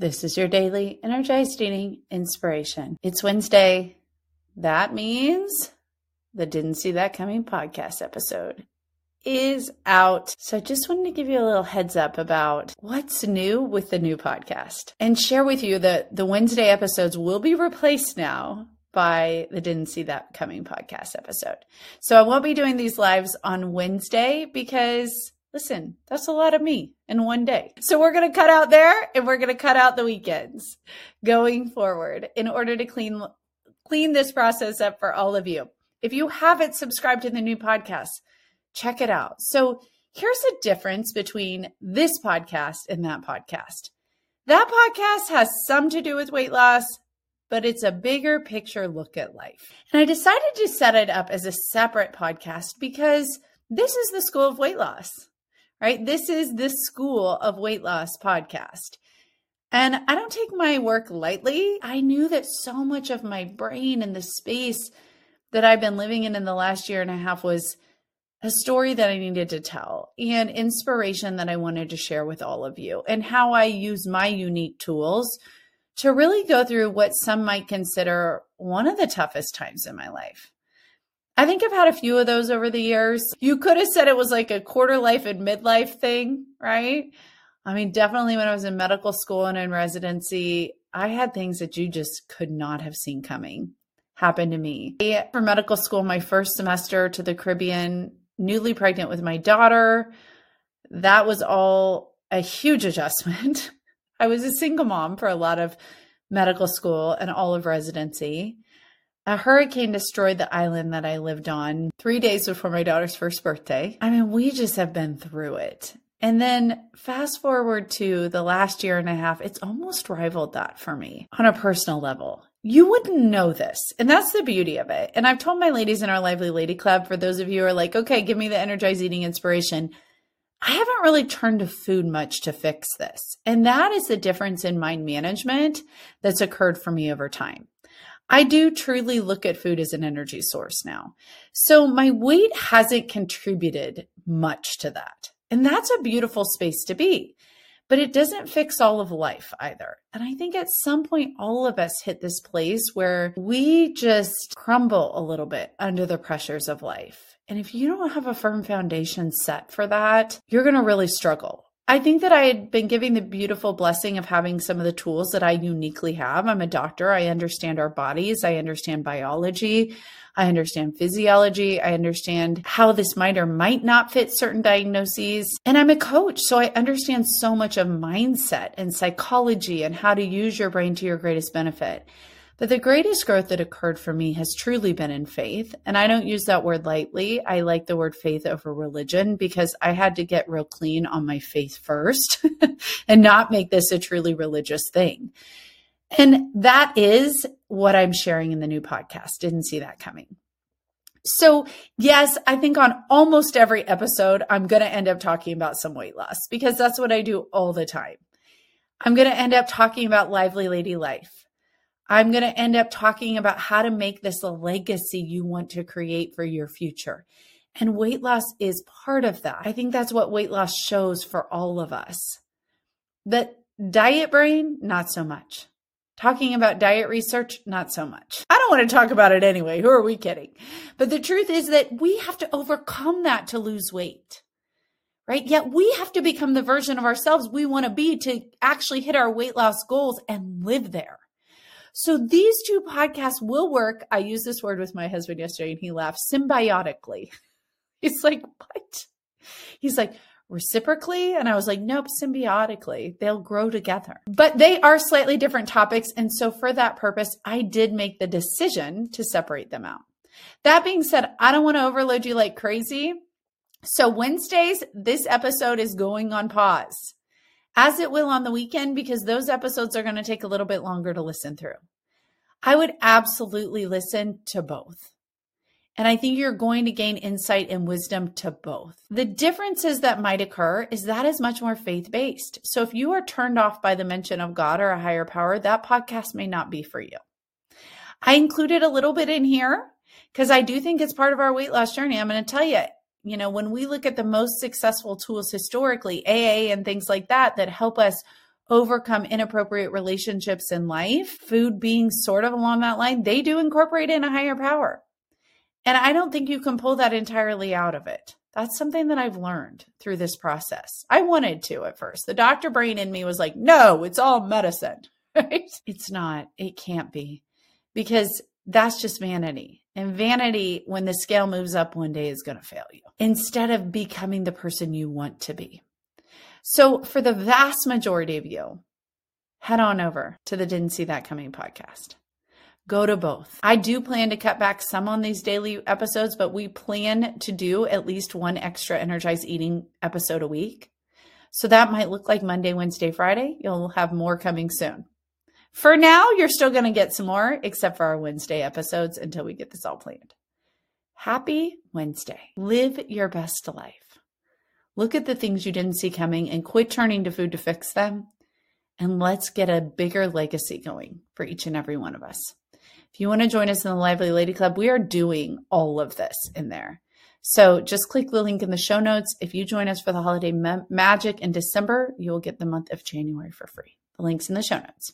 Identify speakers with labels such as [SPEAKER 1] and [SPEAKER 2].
[SPEAKER 1] This is your daily energized eating inspiration. It's Wednesday. That means the Didn't See That Coming podcast episode is out. So I just wanted to give you a little heads up about what's new with the new podcast and share with you that the Wednesday episodes will be replaced now by the Didn't See That Coming podcast episode. So I won't be doing these lives on Wednesday because Listen, that's a lot of me in one day. So we're going to cut out there and we're going to cut out the weekends going forward in order to clean clean this process up for all of you. If you haven't subscribed to the new podcast, check it out. So here's a difference between this podcast and that podcast. That podcast has some to do with weight loss, but it's a bigger picture look at life. And I decided to set it up as a separate podcast because this is the school of weight loss right? This is the School of Weight Loss podcast. And I don't take my work lightly. I knew that so much of my brain and the space that I've been living in in the last year and a half was a story that I needed to tell and inspiration that I wanted to share with all of you, and how I use my unique tools to really go through what some might consider one of the toughest times in my life. I think I've had a few of those over the years. You could have said it was like a quarter life and midlife thing, right? I mean, definitely when I was in medical school and in residency, I had things that you just could not have seen coming happen to me. For medical school, my first semester to the Caribbean, newly pregnant with my daughter, that was all a huge adjustment. I was a single mom for a lot of medical school and all of residency. A hurricane destroyed the island that I lived on three days before my daughter's first birthday. I mean, we just have been through it. And then fast forward to the last year and a half, it's almost rivaled that for me on a personal level. You wouldn't know this. And that's the beauty of it. And I've told my ladies in our Lively Lady Club, for those of you who are like, okay, give me the energized eating inspiration. I haven't really turned to food much to fix this. And that is the difference in mind management that's occurred for me over time. I do truly look at food as an energy source now. So my weight hasn't contributed much to that. And that's a beautiful space to be. But it doesn't fix all of life either. And I think at some point, all of us hit this place where we just crumble a little bit under the pressures of life. And if you don't have a firm foundation set for that, you're going to really struggle. I think that I had been giving the beautiful blessing of having some of the tools that I uniquely have. I'm a doctor. I understand our bodies. I understand biology. I understand physiology. I understand how this might or might not fit certain diagnoses. And I'm a coach. So I understand so much of mindset and psychology and how to use your brain to your greatest benefit. But the greatest growth that occurred for me has truly been in faith. And I don't use that word lightly. I like the word faith over religion because I had to get real clean on my faith first and not make this a truly religious thing. And that is what I'm sharing in the new podcast. Didn't see that coming. So, yes, I think on almost every episode, I'm going to end up talking about some weight loss because that's what I do all the time. I'm going to end up talking about lively lady life. I'm going to end up talking about how to make this a legacy you want to create for your future. And weight loss is part of that. I think that's what weight loss shows for all of us. That diet brain, not so much. Talking about diet research, not so much. I don't want to talk about it anyway. Who are we kidding? But the truth is that we have to overcome that to lose weight, right? Yet we have to become the version of ourselves we want to be to actually hit our weight loss goals and live there. So these two podcasts will work. I used this word with my husband yesterday and he laughed symbiotically. He's like, what? He's like, reciprocally? And I was like, nope, symbiotically. They'll grow together. But they are slightly different topics. And so for that purpose, I did make the decision to separate them out. That being said, I don't want to overload you like crazy. So Wednesdays, this episode is going on pause as it will on the weekend because those episodes are going to take a little bit longer to listen through. I would absolutely listen to both. And I think you're going to gain insight and wisdom to both. The differences that might occur is that is much more faith based. So if you are turned off by the mention of God or a higher power, that podcast may not be for you. I included a little bit in here because I do think it's part of our weight loss journey. I'm going to tell you, you know, when we look at the most successful tools historically, AA and things like that, that help us overcome inappropriate relationships in life, food being sort of along that line, they do incorporate in a higher power. And I don't think you can pull that entirely out of it. That's something that I've learned through this process. I wanted to at first. The doctor brain in me was like, no, it's all medicine. Right? It's not. It can't be because that's just vanity. And vanity, when the scale moves up one day, is going to fail you instead of becoming the person you want to be. So, for the vast majority of you, head on over to the Didn't See That Coming podcast. Go to both. I do plan to cut back some on these daily episodes, but we plan to do at least one extra energized eating episode a week. So that might look like Monday, Wednesday, Friday. You'll have more coming soon. For now, you're still going to get some more, except for our Wednesday episodes until we get this all planned. Happy Wednesday. Live your best life. Look at the things you didn't see coming and quit turning to food to fix them. And let's get a bigger legacy going for each and every one of us. If you want to join us in the Lively Lady Club, we are doing all of this in there. So just click the link in the show notes. If you join us for the holiday ma- magic in December, you will get the month of January for free. The link's in the show notes.